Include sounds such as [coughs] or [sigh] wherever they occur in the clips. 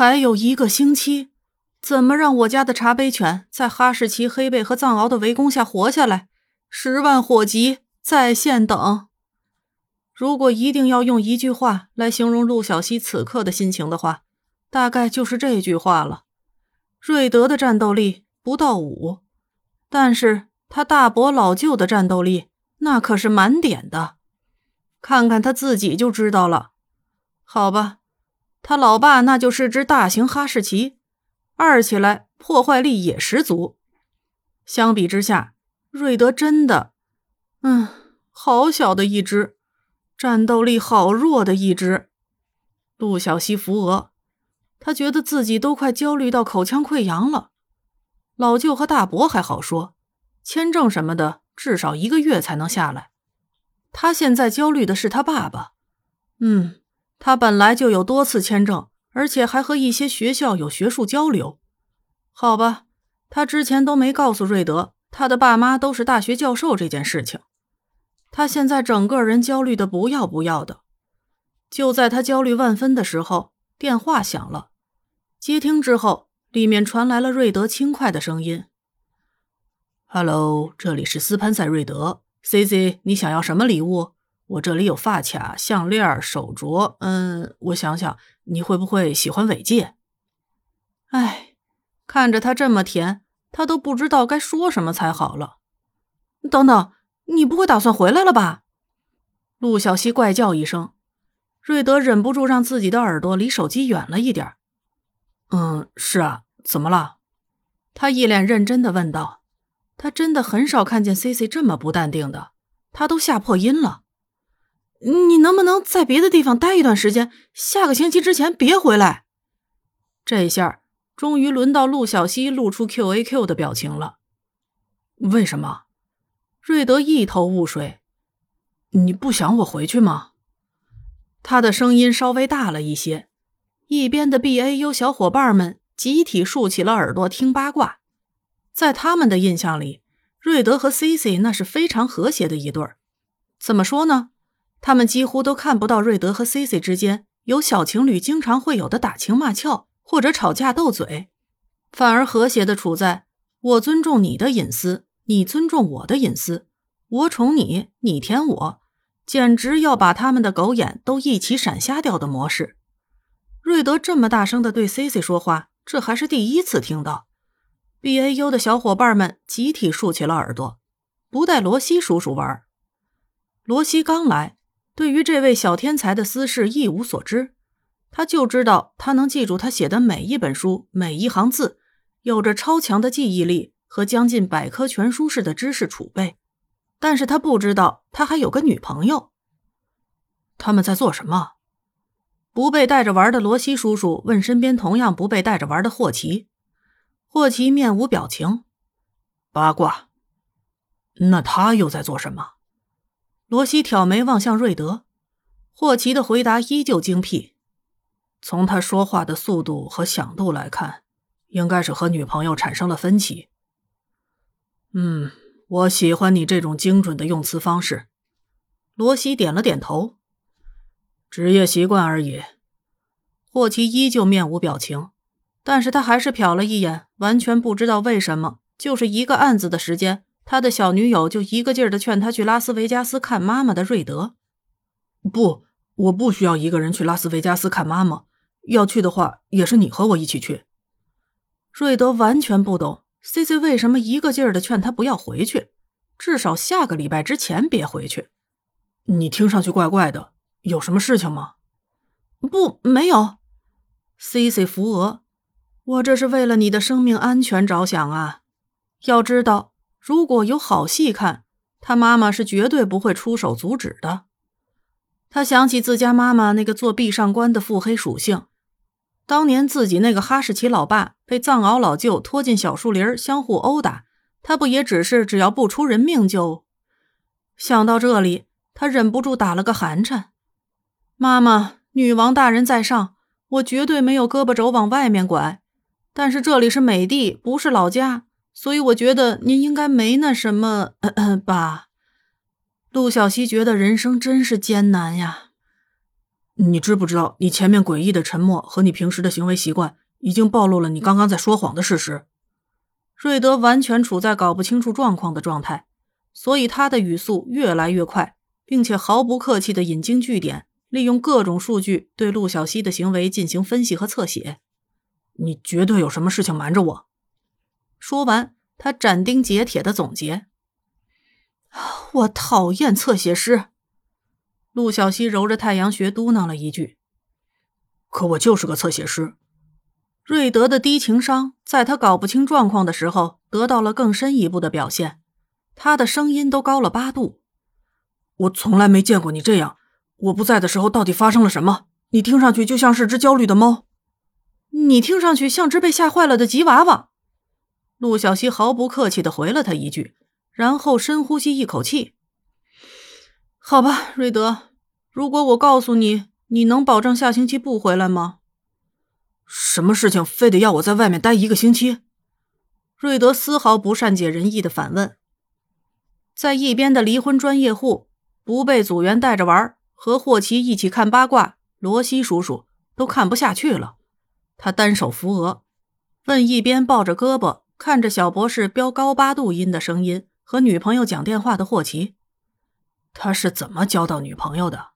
还有一个星期，怎么让我家的茶杯犬在哈士奇、黑背和藏獒的围攻下活下来？十万火急，在线等。如果一定要用一句话来形容陆小西此刻的心情的话，大概就是这句话了。瑞德的战斗力不到五，但是他大伯老舅的战斗力那可是满点的，看看他自己就知道了。好吧，他老爸那就是只大型哈士奇，二起来破坏力也十足。相比之下，瑞德真的，嗯，好小的一只。战斗力好弱的一只，陆小西扶额，他觉得自己都快焦虑到口腔溃疡了。老舅和大伯还好说，签证什么的至少一个月才能下来。他现在焦虑的是他爸爸。嗯，他本来就有多次签证，而且还和一些学校有学术交流。好吧，他之前都没告诉瑞德，他的爸妈都是大学教授这件事情。他现在整个人焦虑的不要不要的，就在他焦虑万分的时候，电话响了。接听之后，里面传来了瑞德轻快的声音：“Hello，这里是斯潘塞瑞德，C C，你想要什么礼物？我这里有发卡、项链、手镯。嗯，我想想，你会不会喜欢尾戒？”哎，看着他这么甜，他都不知道该说什么才好了。等等。你不会打算回来了吧？陆小西怪叫一声，瑞德忍不住让自己的耳朵离手机远了一点。嗯，是啊，怎么了？他一脸认真的问道。他真的很少看见 C C 这么不淡定的，他都吓破音了。你能不能在别的地方待一段时间？下个星期之前别回来。这下终于轮到陆小西露出 Q A Q 的表情了。为什么？瑞德一头雾水，你不想我回去吗？他的声音稍微大了一些。一边的 B A U 小伙伴们集体竖起了耳朵听八卦。在他们的印象里，瑞德和 C C 那是非常和谐的一对儿。怎么说呢？他们几乎都看不到瑞德和 Cici 之间有小情侣经常会有的打情骂俏或者吵架斗嘴，反而和谐的处在我尊重你的隐私。你尊重我的隐私，我宠你，你舔我，简直要把他们的狗眼都一起闪瞎掉的模式。瑞德这么大声的对 Cici 说话，这还是第一次听到。B A U 的小伙伴们集体竖起了耳朵，不带罗西叔叔玩。罗西刚来，对于这位小天才的私事一无所知，他就知道他能记住他写的每一本书每一行字，有着超强的记忆力。和将近百科全书式的知识储备，但是他不知道他还有个女朋友。他们在做什么？不被带着玩的罗西叔叔问身边同样不被带着玩的霍奇。霍奇面无表情。八卦。那他又在做什么？罗西挑眉望向瑞德。霍奇的回答依旧精辟。从他说话的速度和响度来看，应该是和女朋友产生了分歧。嗯，我喜欢你这种精准的用词方式。罗西点了点头。职业习惯而已。霍奇依旧面无表情，但是他还是瞟了一眼，完全不知道为什么，就是一个案子的时间，他的小女友就一个劲儿的劝他去拉斯维加斯看妈妈的瑞德。不，我不需要一个人去拉斯维加斯看妈妈，要去的话，也是你和我一起去。瑞德完全不懂。C C 为什么一个劲儿的劝他不要回去？至少下个礼拜之前别回去。你听上去怪怪的，有什么事情吗？不，没有。C C 扶额，我这是为了你的生命安全着想啊！要知道，如果有好戏看，他妈妈是绝对不会出手阻止的。他想起自家妈妈那个做壁上观的腹黑属性。当年自己那个哈士奇老爸被藏獒老舅拖进小树林，相互殴打，他不也只是只要不出人命就……想到这里，他忍不住打了个寒颤。妈妈，女王大人在上，我绝对没有胳膊肘往外面拐，但是这里是美帝，不是老家，所以我觉得您应该没那什么 [coughs] 吧。陆小西觉得人生真是艰难呀。你知不知道，你前面诡异的沉默和你平时的行为习惯，已经暴露了你刚刚在说谎的事实。瑞德完全处在搞不清楚状况的状态，所以他的语速越来越快，并且毫不客气的引经据典，利用各种数据对陆小西的行为进行分析和侧写。你绝对有什么事情瞒着我。说完，他斩钉截铁的总结：“我讨厌侧写师。”陆小西揉着太阳穴嘟囔了一句：“可我就是个侧写师。”瑞德的低情商在他搞不清状况的时候得到了更深一步的表现，他的声音都高了八度。我从来没见过你这样。我不在的时候到底发生了什么？你听上去就像是只焦虑的猫。你听上去像只被吓坏了的吉娃娃。陆小西毫不客气的回了他一句，然后深呼吸一口气。好吧，瑞德，如果我告诉你，你能保证下星期不回来吗？什么事情非得要我在外面待一个星期？瑞德丝毫不善解人意的反问。在一边的离婚专业户不被组员带着玩，和霍奇一起看八卦，罗西叔叔都看不下去了。他单手扶额，问一边抱着胳膊看着小博士飙高八度音的声音和女朋友讲电话的霍奇。他是怎么交到女朋友的？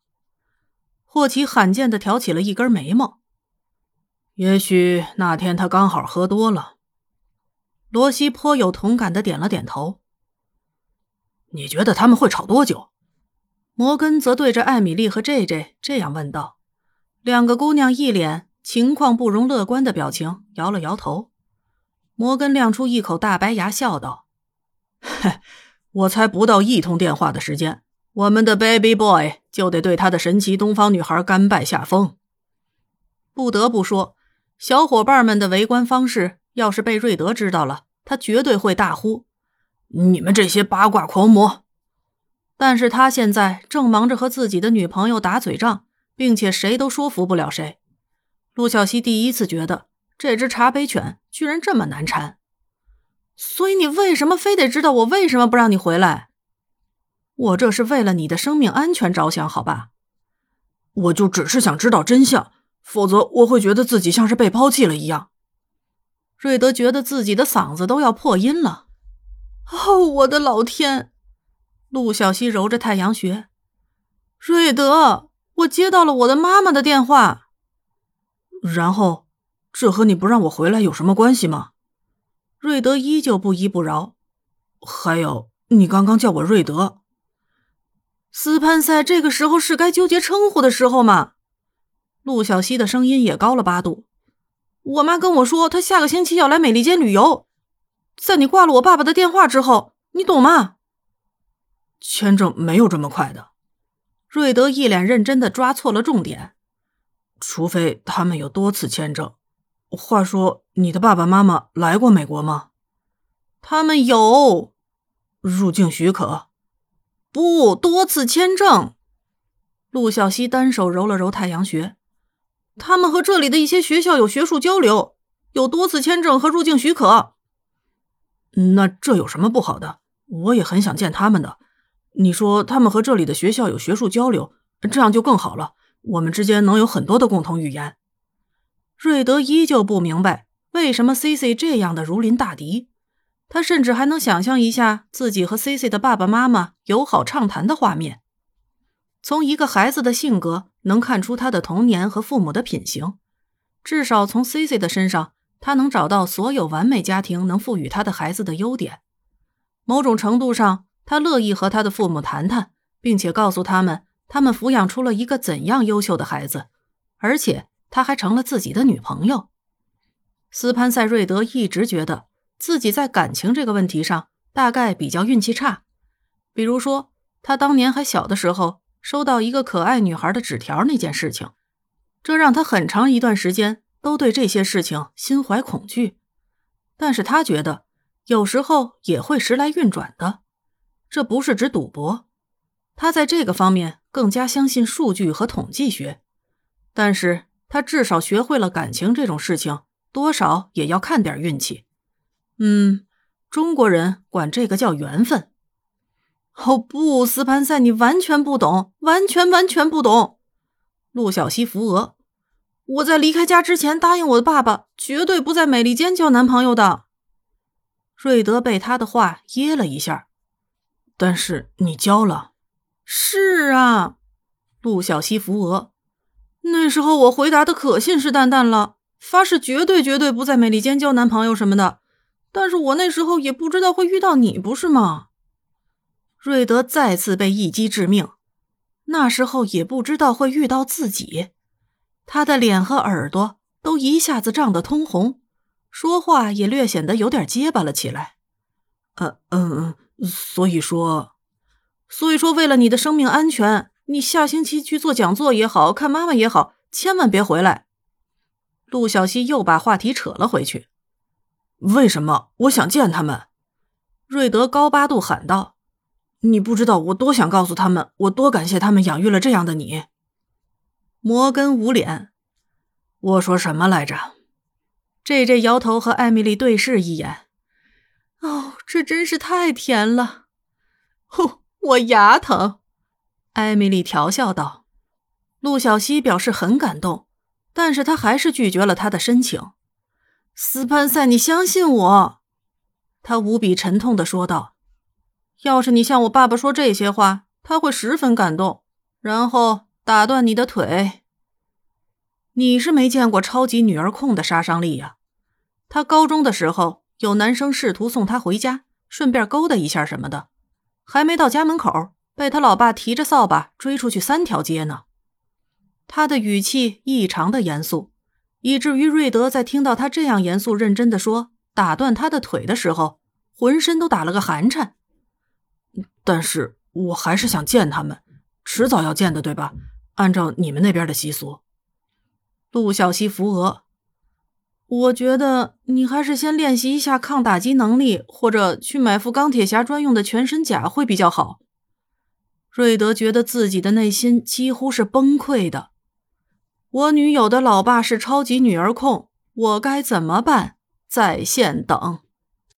霍奇罕见的挑起了一根眉毛。也许那天他刚好喝多了。罗西颇有同感的点了点头。你觉得他们会吵多久？摩根则对着艾米丽和 J J 这样问道。两个姑娘一脸情况不容乐观的表情，摇了摇头。摩根亮出一口大白牙，笑道：“嘿，我才不到一通电话的时间。”我们的 baby boy 就得对他的神奇东方女孩甘拜下风。不得不说，小伙伴们的围观方式，要是被瑞德知道了，他绝对会大呼：“你们这些八卦狂魔！”但是他现在正忙着和自己的女朋友打嘴仗，并且谁都说服不了谁。陆小西第一次觉得这只茶杯犬居然这么难缠。所以你为什么非得知道我为什么不让你回来？我这是为了你的生命安全着想，好吧？我就只是想知道真相，否则我会觉得自己像是被抛弃了一样。瑞德觉得自己的嗓子都要破音了。哦，我的老天！陆小西揉着太阳穴。瑞德，我接到了我的妈妈的电话。然后，这和你不让我回来有什么关系吗？瑞德依旧不依不饶。还有，你刚刚叫我瑞德。斯潘塞这个时候是该纠结称呼的时候吗？陆小西的声音也高了八度。我妈跟我说，她下个星期要来美利坚旅游。在你挂了我爸爸的电话之后，你懂吗？签证没有这么快的。瑞德一脸认真的抓错了重点。除非他们有多次签证。话说，你的爸爸妈妈来过美国吗？他们有入境许可。不多次签证，陆小西单手揉了揉太阳穴。他们和这里的一些学校有学术交流，有多次签证和入境许可。那这有什么不好的？我也很想见他们的。你说他们和这里的学校有学术交流，这样就更好了。我们之间能有很多的共同语言。瑞德依旧不明白为什么 C C 这样的如临大敌。他甚至还能想象一下自己和 C C 的爸爸妈妈友好畅谈的画面。从一个孩子的性格能看出他的童年和父母的品行，至少从 C C 的身上，他能找到所有完美家庭能赋予他的孩子的优点。某种程度上，他乐意和他的父母谈谈，并且告诉他们他们抚养出了一个怎样优秀的孩子，而且他还成了自己的女朋友。斯潘塞瑞德一直觉得。自己在感情这个问题上大概比较运气差，比如说他当年还小的时候收到一个可爱女孩的纸条那件事情，这让他很长一段时间都对这些事情心怀恐惧。但是他觉得有时候也会时来运转的，这不是指赌博，他在这个方面更加相信数据和统计学。但是他至少学会了感情这种事情多少也要看点运气。嗯，中国人管这个叫缘分。哦不，斯潘塞，你完全不懂，完全完全不懂。陆小西扶额：“我在离开家之前答应我的爸爸，绝对不在美利坚交男朋友的。”瑞德被他的话噎了一下。但是你交了。是啊，陆小西扶额。那时候我回答的可信誓旦旦了，发誓绝对绝对不在美利坚交男朋友什么的。但是我那时候也不知道会遇到你，不是吗？瑞德再次被一击致命，那时候也不知道会遇到自己。他的脸和耳朵都一下子涨得通红，说话也略显得有点结巴了起来。呃嗯，所以说，所以说，为了你的生命安全，你下星期去做讲座也好看妈妈也好，千万别回来。陆小西又把话题扯了回去。为什么我想见他们？瑞德高八度喊道：“你不知道我多想告诉他们，我多感谢他们养育了这样的你。”摩根捂脸：“我说什么来着？”J J 摇头和艾米丽对视一眼：“哦，这真是太甜了。[laughs] ”“呼，我牙疼。”艾米丽调笑道。陆小西表示很感动，但是他还是拒绝了他的申请。斯潘塞，你相信我，他无比沉痛的说道：“要是你向我爸爸说这些话，他会十分感动，然后打断你的腿。你是没见过超级女儿控的杀伤力呀！他高中的时候，有男生试图送他回家，顺便勾搭一下什么的，还没到家门口，被他老爸提着扫把追出去三条街呢。”他的语气异常的严肃。以至于瑞德在听到他这样严肃认真的说“打断他的腿”的时候，浑身都打了个寒颤。但是我还是想见他们，迟早要见的，对吧？按照你们那边的习俗。陆小西扶额，我觉得你还是先练习一下抗打击能力，或者去买副钢铁侠专用的全身甲会比较好。瑞德觉得自己的内心几乎是崩溃的。我女友的老爸是超级女儿控，我该怎么办？在线等。